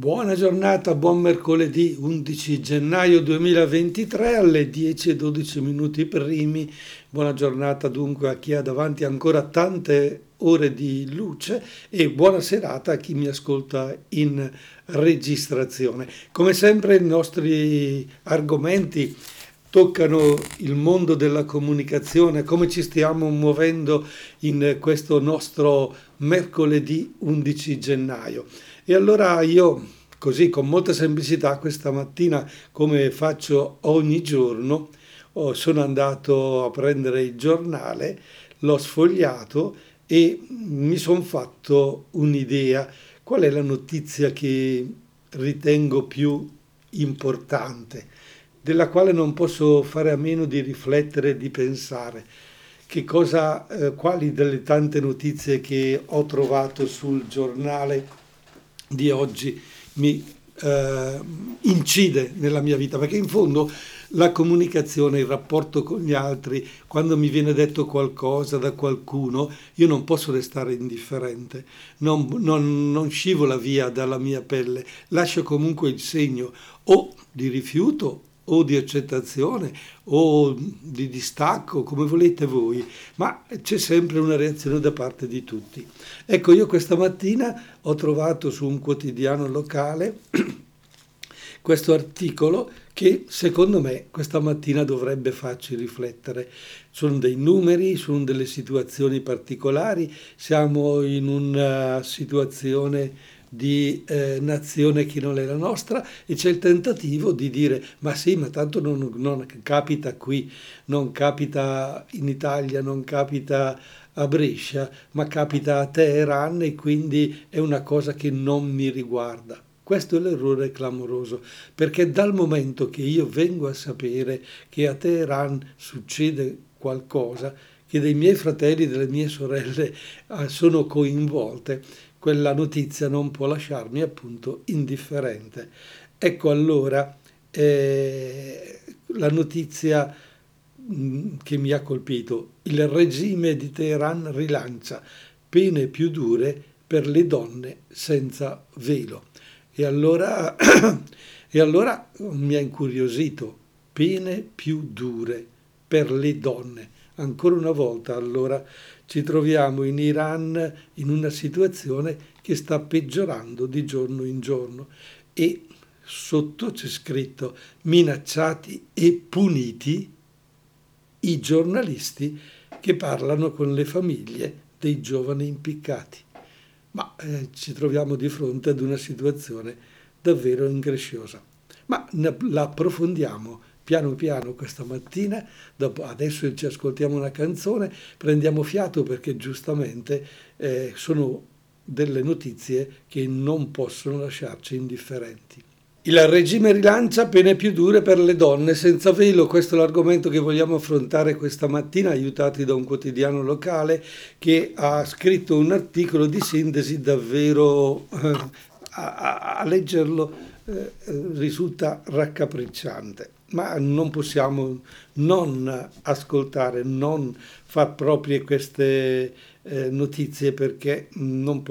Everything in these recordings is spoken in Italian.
Buona giornata, buon mercoledì 11 gennaio 2023 alle 10 e 12 minuti primi. Buona giornata dunque a chi ha davanti ancora tante ore di luce e buona serata a chi mi ascolta in registrazione. Come sempre i nostri argomenti toccano il mondo della comunicazione, come ci stiamo muovendo in questo nostro mercoledì 11 gennaio. E allora io, così con molta semplicità, questa mattina, come faccio ogni giorno, sono andato a prendere il giornale, l'ho sfogliato e mi sono fatto un'idea. Qual è la notizia che ritengo più importante, della quale non posso fare a meno di riflettere e di pensare? Che cosa, eh, quali delle tante notizie che ho trovato sul giornale di oggi mi eh, incide nella mia vita, perché in fondo la comunicazione, il rapporto con gli altri, quando mi viene detto qualcosa da qualcuno, io non posso restare indifferente, non, non, non scivola via dalla mia pelle, lascio comunque il segno o di rifiuto o di accettazione o di distacco, come volete voi, ma c'è sempre una reazione da parte di tutti. Ecco, io questa mattina ho trovato su un quotidiano locale questo articolo che secondo me questa mattina dovrebbe farci riflettere. Sono dei numeri, sono delle situazioni particolari, siamo in una situazione di eh, nazione che non è la nostra e c'è il tentativo di dire ma sì, ma tanto non, non capita qui, non capita in Italia, non capita a Brescia, ma capita a Teheran e quindi è una cosa che non mi riguarda. Questo è l'errore clamoroso, perché dal momento che io vengo a sapere che a Teheran succede qualcosa, che dei miei fratelli e delle mie sorelle eh, sono coinvolte, quella notizia non può lasciarmi appunto indifferente. Ecco allora eh, la notizia mh, che mi ha colpito. Il regime di Teheran rilancia pene più dure per le donne senza velo. E allora, e allora mi ha incuriosito, pene più dure per le donne. Ancora una volta allora ci troviamo in Iran in una situazione che sta peggiorando di giorno in giorno e sotto c'è scritto minacciati e puniti i giornalisti che parlano con le famiglie dei giovani impiccati. Ma eh, ci troviamo di fronte ad una situazione davvero ingresciosa. Ma la approfondiamo piano piano questa mattina, dopo, adesso ci ascoltiamo una canzone, prendiamo fiato perché giustamente eh, sono delle notizie che non possono lasciarci indifferenti. Il regime rilancia pene più dure per le donne senza velo, questo è l'argomento che vogliamo affrontare questa mattina, aiutati da un quotidiano locale che ha scritto un articolo di sintesi davvero eh, a, a, leggerlo eh, risulta raccapricciante ma non possiamo non ascoltare, non far proprie queste eh, notizie perché non,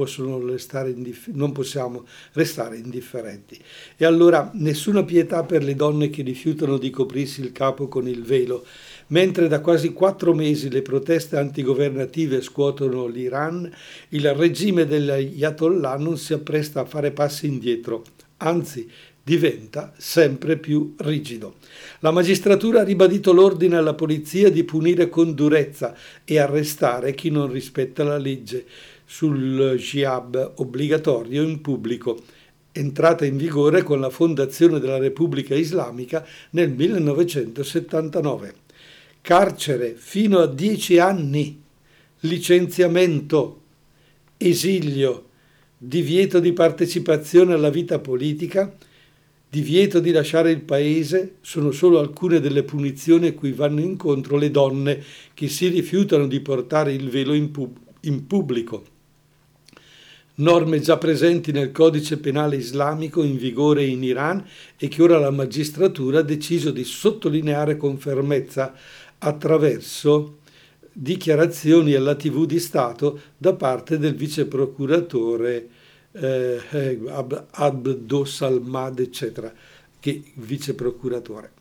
indiff- non possiamo restare indifferenti. E allora nessuna pietà per le donne che rifiutano di coprirsi il capo con il velo. Mentre da quasi quattro mesi le proteste antigovernative scuotono l'Iran, il regime dell'Ayatollah non si appresta a fare passi indietro, anzi diventa sempre più rigido. La magistratura ha ribadito l'ordine alla polizia di punire con durezza e arrestare chi non rispetta la legge sul jihad obbligatorio in pubblico, entrata in vigore con la fondazione della Repubblica Islamica nel 1979. Carcere fino a dieci anni, licenziamento, esilio, divieto di partecipazione alla vita politica, divieto di lasciare il paese sono solo alcune delle punizioni a cui vanno incontro le donne che si rifiutano di portare il velo in, pub- in pubblico. Norme già presenti nel codice penale islamico in vigore in Iran e che ora la magistratura ha deciso di sottolineare con fermezza attraverso dichiarazioni alla TV di Stato da parte del vice procuratore eh, eh Abdo Salmad, eccetera, che vice procuratore.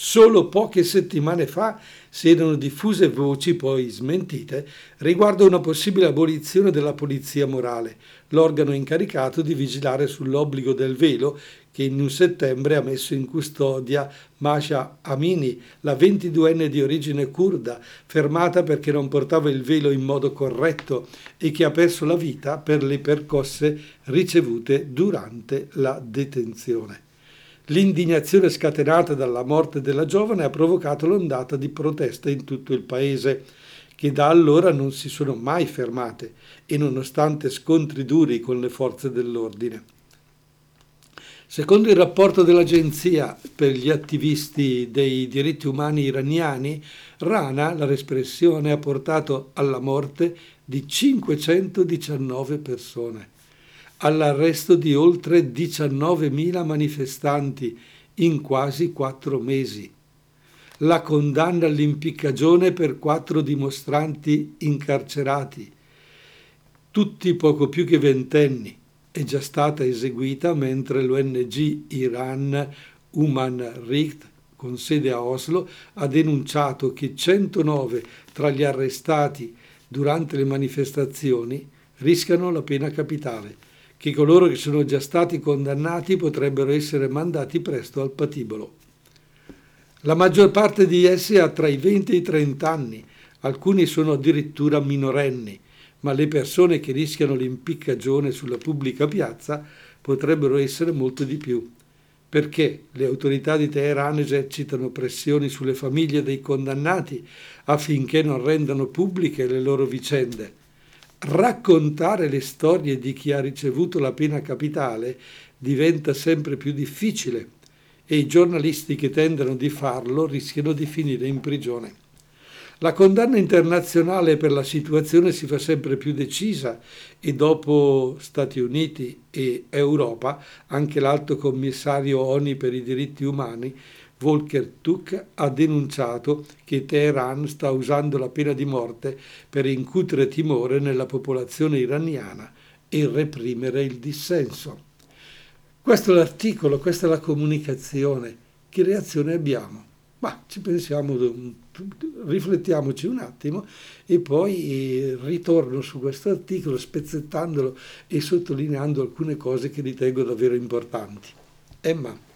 Solo poche settimane fa si erano diffuse voci, poi smentite, riguardo una possibile abolizione della polizia morale, l'organo incaricato di vigilare sull'obbligo del velo che in un settembre ha messo in custodia Masha Amini, la 22enne di origine kurda, fermata perché non portava il velo in modo corretto e che ha perso la vita per le percosse ricevute durante la detenzione. L'indignazione scatenata dalla morte della giovane ha provocato l'ondata di proteste in tutto il paese, che da allora non si sono mai fermate e nonostante scontri duri con le forze dell'ordine. Secondo il rapporto dell'Agenzia per gli attivisti dei diritti umani iraniani, Rana, la repressione, ha portato alla morte di 519 persone all'arresto di oltre 19.000 manifestanti in quasi quattro mesi, la condanna all'impiccagione per quattro dimostranti incarcerati, tutti poco più che ventenni, è già stata eseguita mentre l'ONG Iran Human Rights, con sede a Oslo, ha denunciato che 109 tra gli arrestati durante le manifestazioni rischiano la pena capitale che coloro che sono già stati condannati potrebbero essere mandati presto al patibolo. La maggior parte di essi ha tra i 20 e i 30 anni, alcuni sono addirittura minorenni, ma le persone che rischiano l'impiccagione sulla pubblica piazza potrebbero essere molto di più. Perché le autorità di Teheran esercitano pressioni sulle famiglie dei condannati affinché non rendano pubbliche le loro vicende raccontare le storie di chi ha ricevuto la pena capitale diventa sempre più difficile e i giornalisti che tendono di farlo rischiano di finire in prigione. La condanna internazionale per la situazione si fa sempre più decisa e dopo Stati Uniti e Europa anche l'alto commissario ONI per i diritti umani Volker Tuk ha denunciato che Teheran sta usando la pena di morte per incutere timore nella popolazione iraniana e reprimere il dissenso. Questo è l'articolo, questa è la comunicazione. Che reazione abbiamo? Ma ci pensiamo, riflettiamoci un attimo e poi ritorno su questo articolo spezzettandolo e sottolineando alcune cose che ritengo davvero importanti. Emma.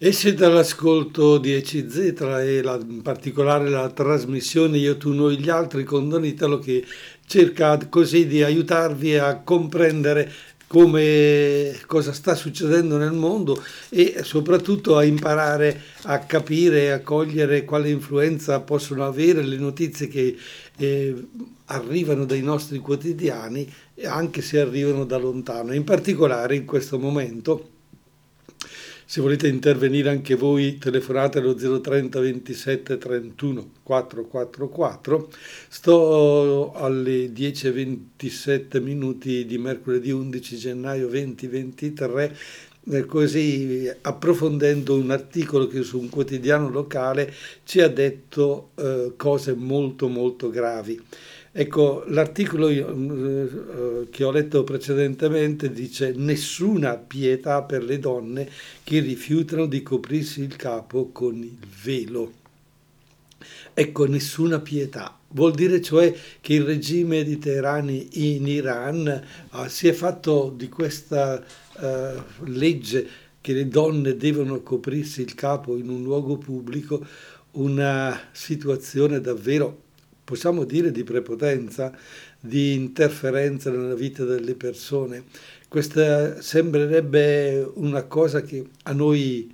Esce dall'ascolto di ECZ e la, in particolare la trasmissione Io, tu, noi, gli altri con Don Italo che cerca così di aiutarvi a comprendere come cosa sta succedendo nel mondo e soprattutto a imparare a capire e a cogliere quale influenza possono avere le notizie che eh, arrivano dai nostri quotidiani anche se arrivano da lontano. In particolare in questo momento se volete intervenire anche voi telefonate allo 030 27 31 444. Sto alle 10.27 minuti di mercoledì 11 gennaio 2023 eh, così approfondendo un articolo che su un quotidiano locale ci ha detto eh, cose molto molto gravi. Ecco, l'articolo eh, che ho letto precedentemente dice nessuna pietà per le donne che rifiutano di coprirsi il capo con il velo. Ecco, nessuna pietà. Vuol dire cioè che il regime di Teheran in Iran eh, si è fatto di questa eh, legge che le donne devono coprirsi il capo in un luogo pubblico una situazione davvero possiamo dire di prepotenza, di interferenza nella vita delle persone. Questa sembrerebbe una cosa che a noi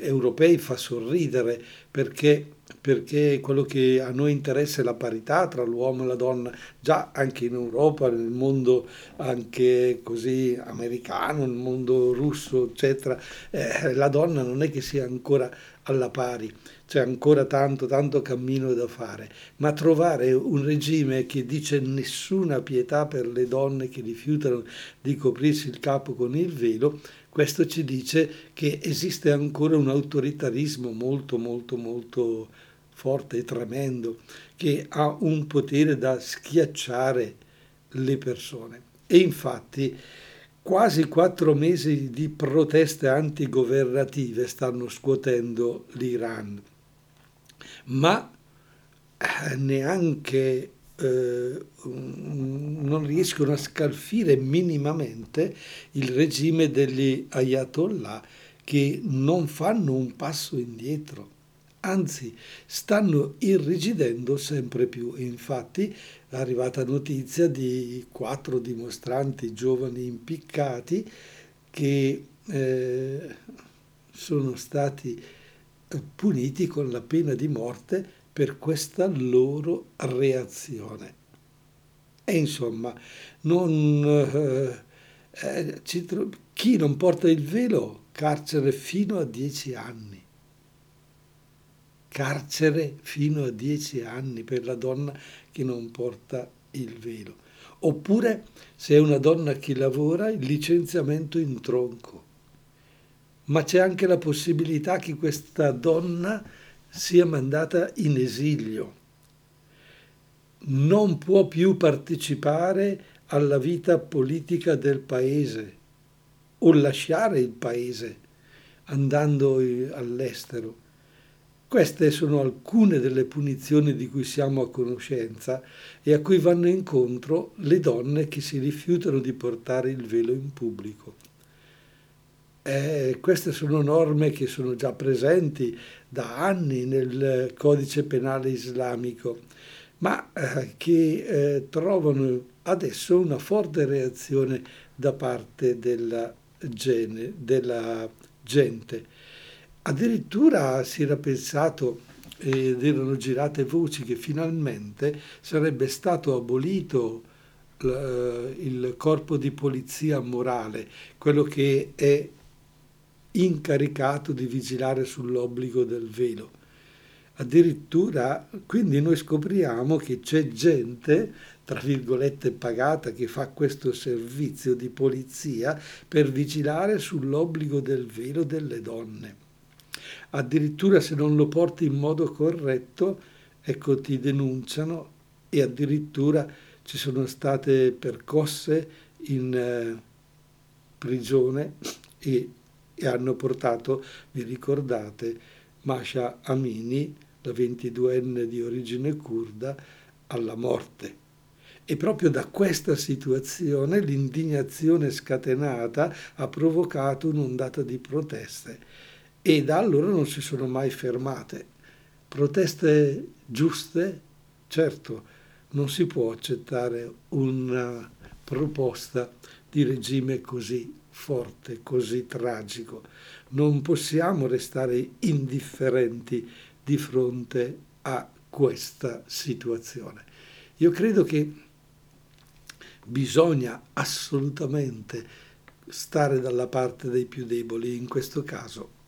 europei fa sorridere perché, perché quello che a noi interessa è la parità tra l'uomo e la donna, già anche in Europa, nel mondo anche così americano, nel mondo russo, eccetera, eh, la donna non è che sia ancora alla pari c'è ancora tanto, tanto cammino da fare, ma trovare un regime che dice nessuna pietà per le donne che rifiutano di coprirsi il capo con il velo, questo ci dice che esiste ancora un autoritarismo molto, molto, molto forte e tremendo, che ha un potere da schiacciare le persone. E infatti quasi quattro mesi di proteste antigovernative stanno scuotendo l'Iran, ma eh, neanche eh, non riescono a scalfire minimamente il regime degli ayatollah che non fanno un passo indietro anzi stanno irrigidendo sempre più. Infatti arrivata notizia di quattro dimostranti giovani impiccati che eh, sono stati puniti con la pena di morte per questa loro reazione. E insomma, non, eh, eh, chi non porta il velo, carcere fino a dieci anni carcere fino a dieci anni per la donna che non porta il velo. Oppure se è una donna che lavora, il licenziamento in tronco. Ma c'è anche la possibilità che questa donna sia mandata in esilio. Non può più partecipare alla vita politica del paese o lasciare il paese andando all'estero queste sono alcune delle punizioni di cui siamo a conoscenza e a cui vanno incontro le donne che si rifiutano di portare il velo in pubblico. Eh, queste sono norme che sono già presenti da anni nel codice penale islamico, ma eh, che eh, trovano adesso una forte reazione da parte della, gene, della gente Addirittura si era pensato ed erano girate voci che finalmente sarebbe stato abolito il corpo di polizia morale, quello che è incaricato di vigilare sull'obbligo del velo. Addirittura, quindi noi scopriamo che c'è gente, tra virgolette, pagata che fa questo servizio di polizia per vigilare sull'obbligo del velo delle donne addirittura se non lo porti in modo corretto, ecco ti denunciano e addirittura ci sono state percosse in eh, prigione e, e, hanno portato, vi ricordate, Masha Amini, la 22enne di origine kurda, alla morte. E proprio da questa situazione l'indignazione scatenata ha provocato un'ondata di proteste e da allora non si sono mai fermate. Proteste giuste? Certo, non si può accettare una proposta di regime così forte, così tragico. Non possiamo restare indifferenti di fronte a questa situazione. Io credo che bisogna assolutamente stare dalla parte dei più deboli, in questo caso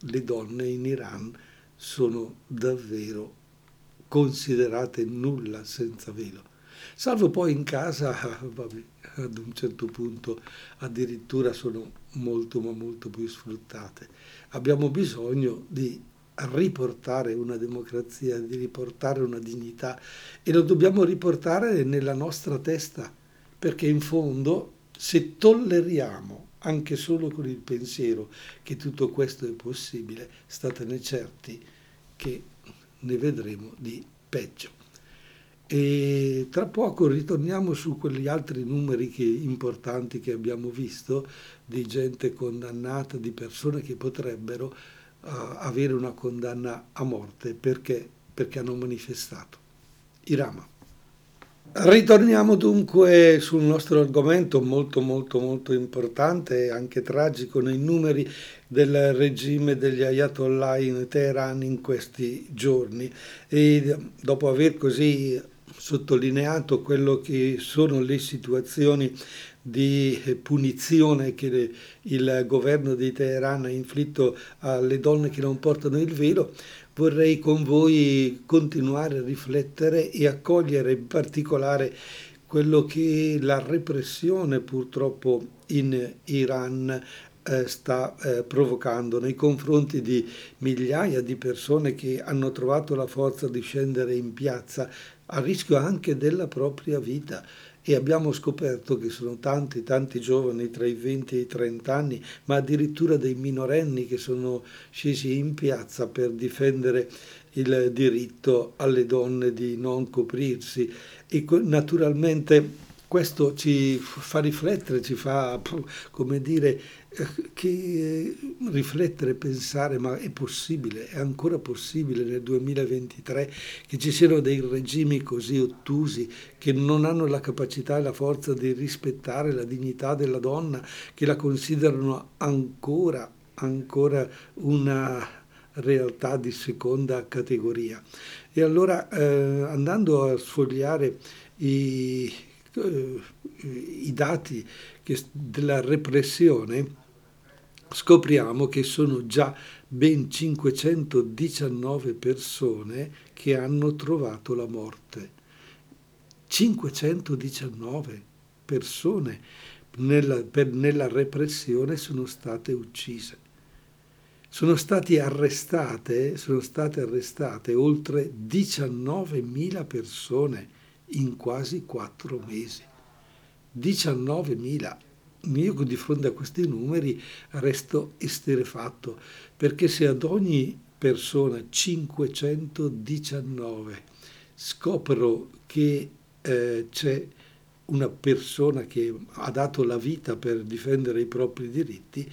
le donne in Iran sono davvero considerate nulla senza velo. Salvo poi in casa, vabbè, ad un certo punto addirittura sono molto ma molto più sfruttate. Abbiamo bisogno di riportare una democrazia, di riportare una dignità e lo dobbiamo riportare nella nostra testa, perché in fondo se tolleriamo anche solo con il pensiero che tutto questo è possibile, statene certi che ne vedremo di peggio. E tra poco ritorniamo su quegli altri numeri che, importanti che abbiamo visto di gente condannata, di persone che potrebbero uh, avere una condanna a morte perché, perché hanno manifestato. Irama. Ritorniamo dunque sul nostro argomento molto molto molto importante e anche tragico nei numeri del regime degli ayatollah in Teheran in questi giorni. E dopo aver così sottolineato quello che sono le situazioni di punizione che il governo di Teheran ha inflitto alle donne che non portano il velo, vorrei con voi continuare a riflettere e a cogliere in particolare quello che la repressione purtroppo in Iran eh, sta eh, provocando nei confronti di migliaia di persone che hanno trovato la forza di scendere in piazza a rischio anche della propria vita e abbiamo scoperto che sono tanti, tanti giovani tra i 20 e i 30 anni, ma addirittura dei minorenni che sono scesi in piazza per difendere il diritto alle donne di non coprirsi. E naturalmente questo ci fa riflettere, ci fa, come dire, eh, che eh, riflettere, pensare, ma è possibile, è ancora possibile nel 2023 che ci siano dei regimi così ottusi che non hanno la capacità e la forza di rispettare la dignità della donna, che la considerano ancora, ancora una realtà di seconda categoria. E allora eh, andando a sfogliare i, i dati della repressione, scopriamo che sono già ben 519 persone che hanno trovato la morte. 519 persone nella, per, nella repressione sono state uccise. Sono, arrestate, sono state arrestate oltre 19.000 persone in quasi quattro mesi. 19.000. Io di fronte a questi numeri resto esterefatto, perché se ad ogni persona 519 scopro che eh, c'è una persona che ha dato la vita per difendere i propri diritti,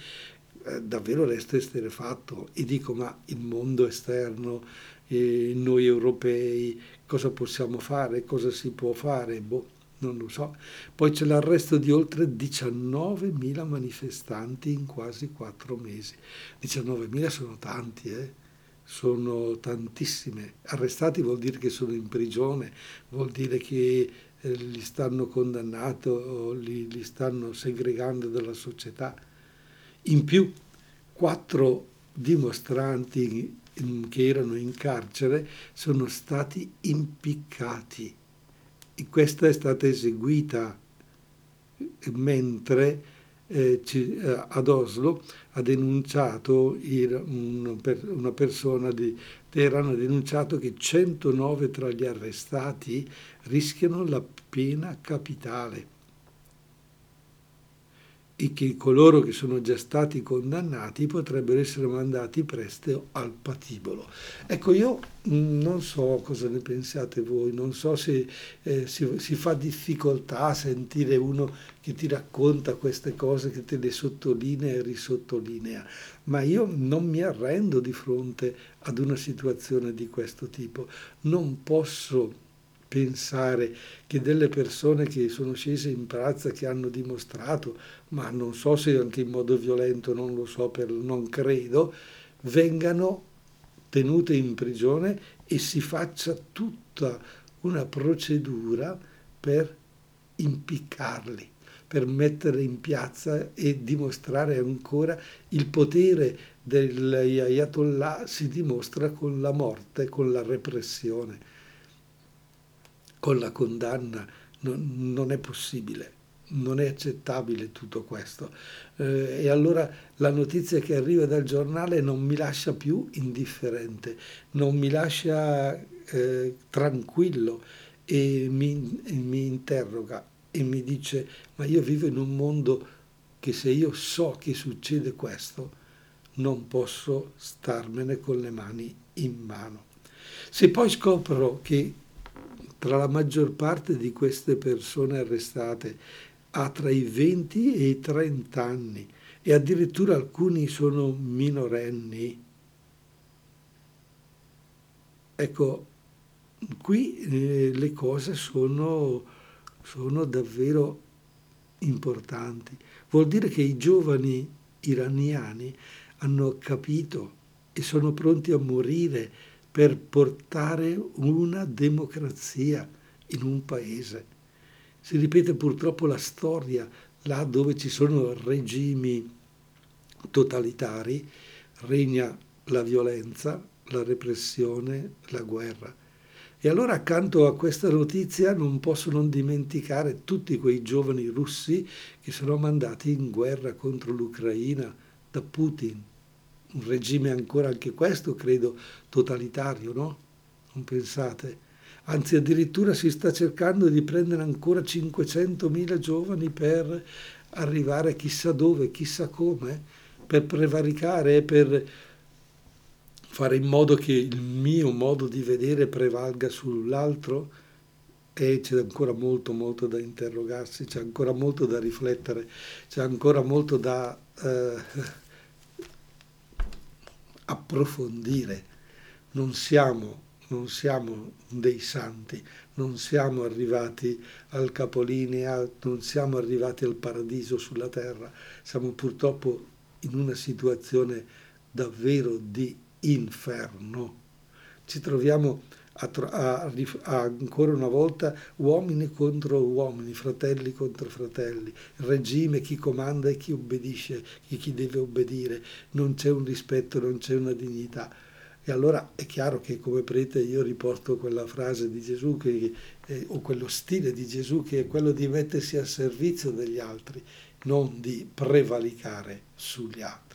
eh, davvero resto esterefatto e dico ma il mondo esterno, eh, noi europei, cosa possiamo fare, cosa si può fare, boh, non lo so. Poi c'è l'arresto di oltre 19.000 manifestanti in quasi quattro mesi. 19.000 sono tanti, eh? sono tantissime. Arrestati vuol dire che sono in prigione, vuol dire che eh, li stanno condannando li, li stanno segregando dalla società. In più, quattro dimostranti che erano in carcere sono stati impiccati. E questa è stata eseguita mentre eh, ci, eh, ad Oslo ha denunciato il, un, per, una persona di Teheran ha denunciato che 109 tra gli arrestati rischiano la pena capitale e che coloro che sono già stati condannati potrebbero essere mandati presto al patibolo. Ecco, io mm, non so cosa ne pensate voi, non so se eh, si, si, fa difficoltà a sentire uno che ti racconta queste cose, che te le sottolinea e risottolinea, ma io non mi arrendo di fronte ad una situazione di questo tipo. Non posso pensare che delle persone che sono scese in piazza, che hanno dimostrato, ma non so se anche in modo violento, non lo so, per, non credo, vengano tenute in prigione e si faccia tutta una procedura per impiccarli, per mettere in piazza e dimostrare ancora il potere degli ayatollah si dimostra con la morte, con la repressione con la condanna non, non è possibile, non è accettabile tutto questo. Eh, e allora la notizia che arriva dal giornale non mi lascia più indifferente, non mi lascia eh, tranquillo e mi, e mi interroga e mi dice ma io vivo in un mondo che se io so che succede questo non posso starmene con le mani in mano. Se poi scopro che tra la maggior parte di queste persone arrestate ha tra i 20 e i 30 anni e addirittura alcuni sono minorenni. Ecco, qui eh, le cose sono, sono davvero importanti. Vuol dire che i giovani iraniani hanno capito e sono pronti a morire per portare una democrazia in un paese. Si ripete purtroppo la storia là dove ci sono regimi totalitari, regna la violenza, la repressione, la guerra. E allora accanto a questa notizia non posso non dimenticare tutti quei giovani russi che sono mandati in guerra contro l'Ucraina da Putin, un regime ancora anche questo, credo, totalitario, no? Non pensate? anzi addirittura si sta cercando di prendere ancora 500.000 giovani per arrivare chissà dove, chissà come, per prevaricare, per fare in modo che il mio modo di vedere prevalga sull'altro e c'è ancora molto molto da interrogarsi, c'è ancora molto da riflettere, c'è ancora molto da eh, approfondire. Non siamo, non siamo dei santi, non siamo arrivati al capolinea, non siamo arrivati al paradiso sulla terra, siamo purtroppo in una situazione davvero di inferno. Ci troviamo a, a, a, ancora una volta uomini contro uomini, fratelli contro fratelli, regime, chi comanda e chi obbedisce, chi, chi deve obbedire, non c'è un rispetto, non c'è una dignità. E allora è chiaro che come prete io riporto quella frase di Gesù che, eh, o quello stile di Gesù che è quello di mettersi al servizio degli altri, non di prevalicare sugli altri.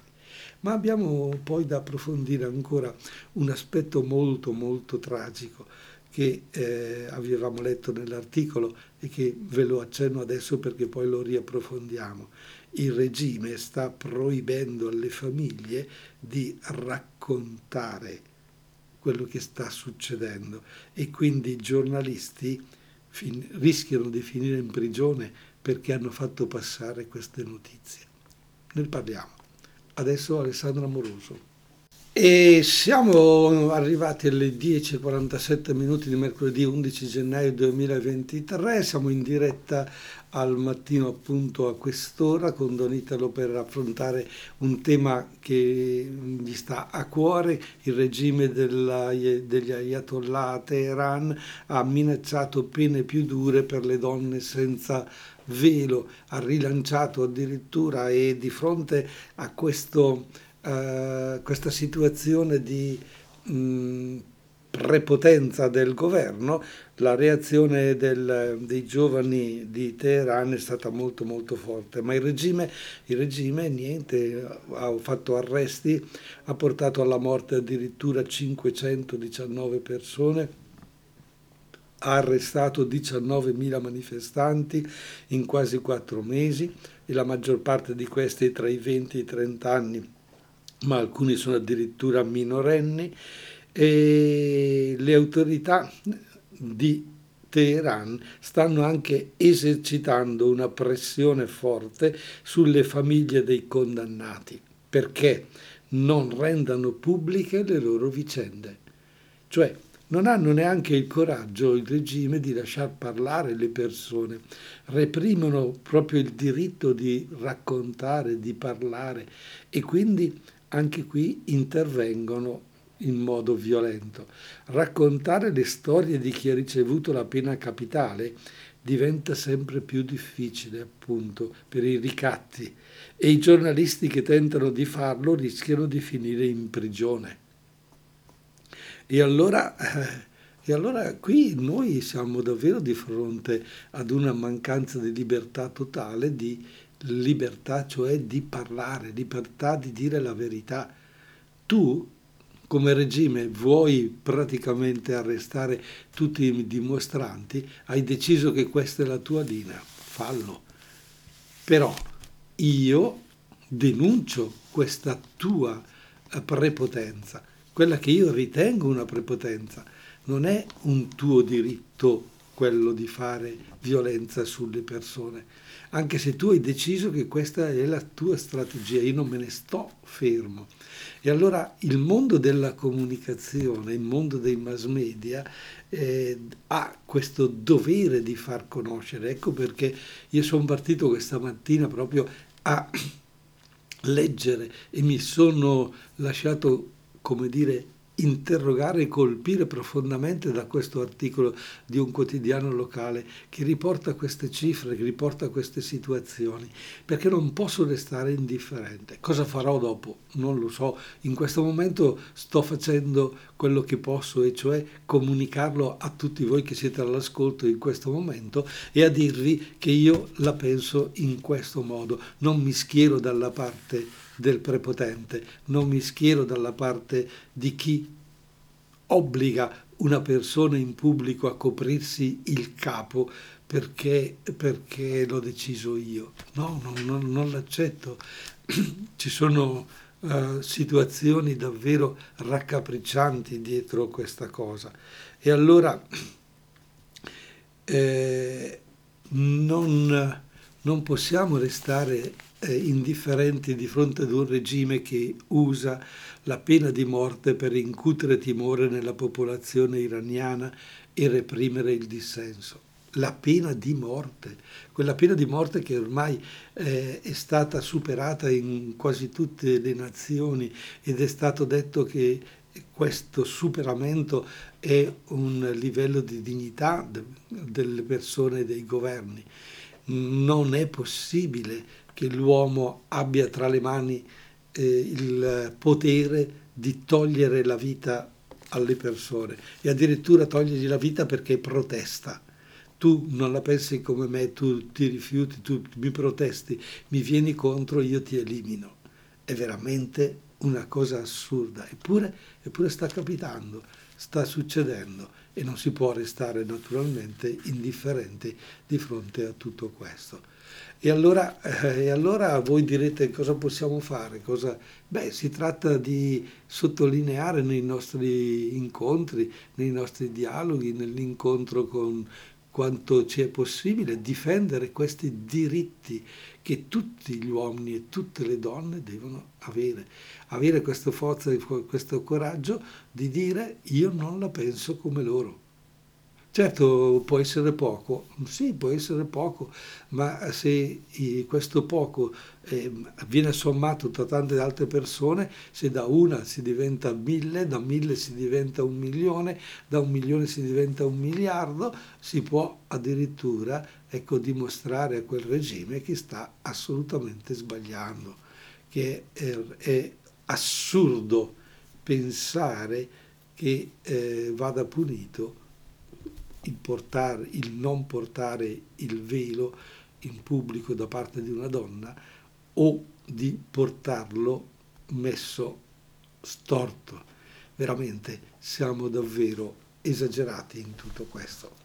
Ma abbiamo poi da approfondire ancora un aspetto molto molto tragico che eh, avevamo letto nell'articolo e che ve lo accenno adesso perché poi lo riapprofondiamo. Il regime sta proibendo alle famiglie di raccontare quello che sta succedendo e quindi i giornalisti fin- rischiano di finire in prigione perché hanno fatto passare queste notizie. Ne parliamo. Adesso Alessandro Amoroso. E siamo arrivati alle 10.47 minuti di mercoledì 11 gennaio 2023, siamo in diretta al mattino appunto a quest'ora. Con Don Italo per affrontare un tema che gli sta a cuore, il regime della, degli Ayatollah a Teheran. Ha minacciato pene più dure per le donne senza velo, ha rilanciato addirittura e di fronte a questo, uh, questa situazione di mh, prepotenza del governo, la reazione del, dei giovani di Teheran è stata molto molto forte, ma il regime, il regime niente, ha fatto arresti, ha portato alla morte addirittura 519 persone ha arrestato 19.000 manifestanti in quasi quattro mesi e la maggior parte di questi tra i 20 e i 30 anni, ma alcuni sono addirittura minorenni e le autorità di Teheran stanno anche esercitando una pressione forte sulle famiglie dei condannati perché non rendano pubbliche le loro vicende. Cioè, non hanno neanche il coraggio, il regime, di lasciar parlare le persone, reprimono proprio il diritto di raccontare, di parlare e quindi anche qui intervengono in modo violento. Raccontare le storie di chi ha ricevuto la pena capitale diventa sempre più difficile, appunto, per i ricatti e i giornalisti che tentano di farlo rischiano di finire in prigione. E allora, eh, e allora qui noi siamo davvero di fronte ad una mancanza di libertà totale, di libertà cioè di parlare, libertà di dire la verità. Tu come regime vuoi praticamente arrestare tutti i dimostranti, hai deciso che questa è la tua linea, fallo. Però io denuncio questa tua prepotenza quella che io ritengo una prepotenza. Non è un tuo diritto quello di fare violenza sulle persone, anche se tu hai deciso che questa è la tua strategia, io non me ne sto fermo. E allora il mondo della comunicazione, il mondo dei mass media eh, ha questo dovere di far conoscere. Ecco perché io sono partito questa mattina proprio a leggere e mi sono lasciato come dire, interrogare e colpire profondamente da questo articolo di un quotidiano locale che riporta queste cifre, che riporta queste situazioni, perché non posso restare indifferente. Cosa farò dopo? Non lo so. In questo momento sto facendo quello che posso, e cioè comunicarlo a tutti voi che siete all'ascolto in questo momento e a dirvi che io la penso in questo modo. Non mi schiero dalla parte del prepotente, non mi schiero dalla parte di chi obbliga una persona in pubblico a coprirsi il capo perché, perché l'ho deciso io. No, no, no non l'accetto. Ci sono uh, situazioni davvero raccapriccianti dietro questa cosa. E allora eh, non, non possiamo restare eh, indifferenti di fronte ad un regime che usa la pena di morte per incutere timore nella popolazione iraniana e reprimere il dissenso. La pena di morte, quella pena di morte che ormai eh, è stata superata in quasi tutte le nazioni ed è stato detto che questo superamento è un livello di dignità delle persone e dei governi. Non è possibile che l'uomo abbia tra le mani eh, il potere di togliere la vita alle persone e addirittura togliergli la vita perché protesta. Tu non la pensi come me, tu ti rifiuti, tu mi protesti, mi vieni contro, io ti elimino. È veramente una cosa assurda, eppure, eppure sta capitando, sta succedendo e non si può restare naturalmente indifferenti di fronte a tutto questo. E allora, eh, e allora, voi direte cosa possiamo fare? Cosa... Beh, si tratta di sottolineare nei nostri incontri, nei nostri dialoghi, nell'incontro con quanto ci è possibile, difendere questi diritti che tutti gli uomini e tutte le donne devono avere. Avere questa forza, questo coraggio di dire io non la penso come loro. Certo può essere poco, sì può essere poco, ma se questo poco eh, viene sommato tra tante altre persone, se da una si diventa mille, da mille si diventa un milione, da un milione si diventa un miliardo, si può addirittura ecco, dimostrare a quel regime che sta assolutamente sbagliando, che è, è assurdo pensare che eh, vada punito il, portare, il non portare il velo in pubblico da parte di una donna o di portarlo messo storto. Veramente siamo davvero esagerati in tutto questo.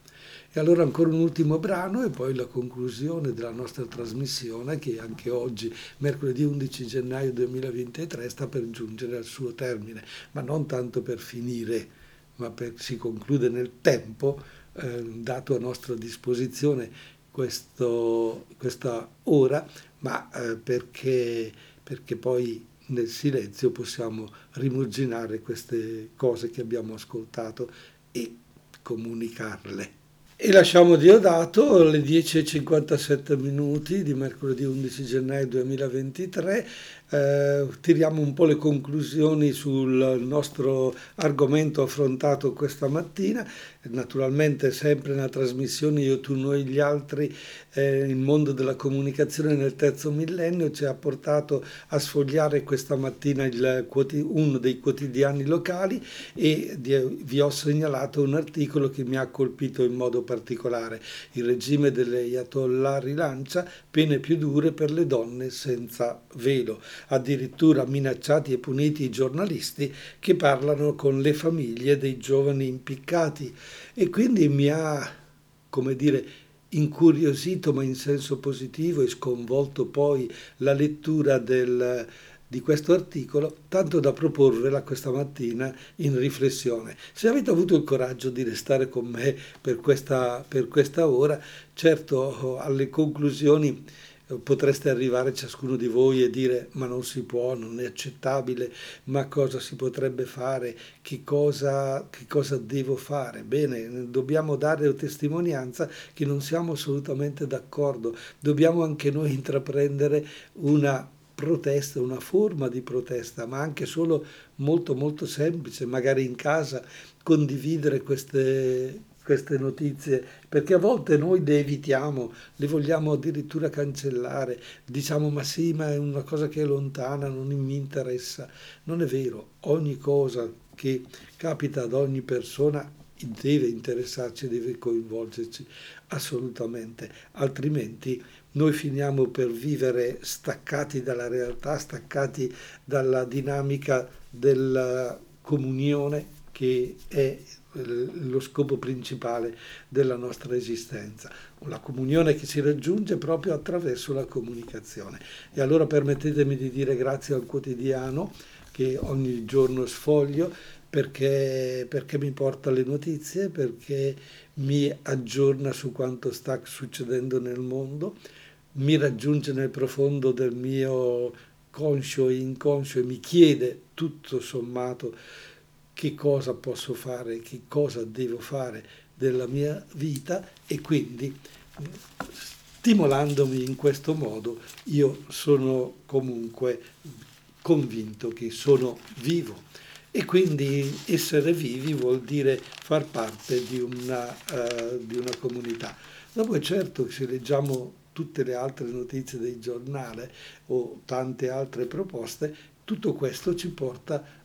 E allora ancora un ultimo brano e poi la conclusione della nostra trasmissione che anche oggi, mercoledì 11 gennaio 2023, sta per giungere al suo termine, ma non tanto per finire, ma per, si conclude nel tempo eh, dato a nostra disposizione questo, questa ora, ma eh, perché, perché poi nel silenzio possiamo rimuginare queste cose che abbiamo ascoltato e comunicarle. E lasciamo Diodato alle 10.57 minuti di mercoledì 11 gennaio 2023 eh, tiriamo un po' le conclusioni sul nostro argomento affrontato questa mattina. Naturalmente sempre nella trasmissione Io, tu, noi, gli altri, eh, il mondo della comunicazione nel terzo millennio ci ha portato a sfogliare questa mattina il, uno dei quotidiani locali e vi ho segnalato un articolo che mi ha colpito in modo particolare. Il regime delle Ayatollah rilancia pene più dure per le donne senza velo addirittura minacciati e puniti i giornalisti che parlano con le famiglie dei giovani impiccati e quindi mi ha, come dire, incuriosito ma in senso positivo e sconvolto poi la lettura del, di questo articolo, tanto da proporvela questa mattina in riflessione. Se avete avuto il coraggio di restare con me per questa, per questa ora, certo alle conclusioni potreste arrivare ciascuno di voi e dire ma non si può, non è accettabile, ma cosa si potrebbe fare, che cosa, che cosa devo fare. Bene, dobbiamo dare testimonianza che non siamo assolutamente d'accordo, dobbiamo anche noi intraprendere una protesta, una forma di protesta, ma anche solo molto molto semplice, magari in casa condividere queste, queste notizie, perché a volte noi le evitiamo, le vogliamo addirittura cancellare, diciamo ma sì, ma è una cosa che è lontana, non mi interessa. Non è vero, ogni cosa che capita ad ogni persona deve interessarci, deve coinvolgerci assolutamente, altrimenti noi finiamo per vivere staccati dalla realtà, staccati dalla dinamica della comunione che è lo scopo principale della nostra esistenza, la comunione che si raggiunge proprio attraverso la comunicazione. E allora permettetemi di dire grazie al quotidiano che ogni giorno sfoglio perché, perché mi porta le notizie, perché mi aggiorna su quanto sta succedendo nel mondo, mi raggiunge nel profondo del mio conscio e inconscio e mi chiede tutto sommato che cosa posso fare, che cosa devo fare della mia vita e quindi stimolandomi in questo modo io sono comunque convinto che sono vivo e quindi essere vivi vuol dire far parte di una, uh, di una comunità. Dopo certo se leggiamo tutte le altre notizie del giornale o tante altre proposte, tutto questo ci porta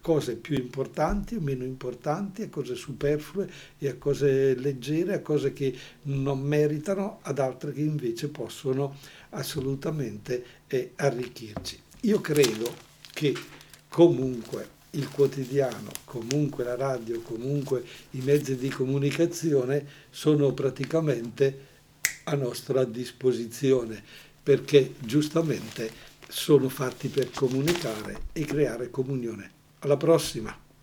cose più importanti o meno importanti, a cose superflue e a cose leggere, a cose che non meritano, ad altre che invece possono assolutamente eh, arricchirci. Io credo che comunque il quotidiano, comunque la radio, comunque i mezzi di comunicazione sono praticamente a nostra disposizione perché giustamente sono fatti per comunicare e creare comunione. Alla prossima!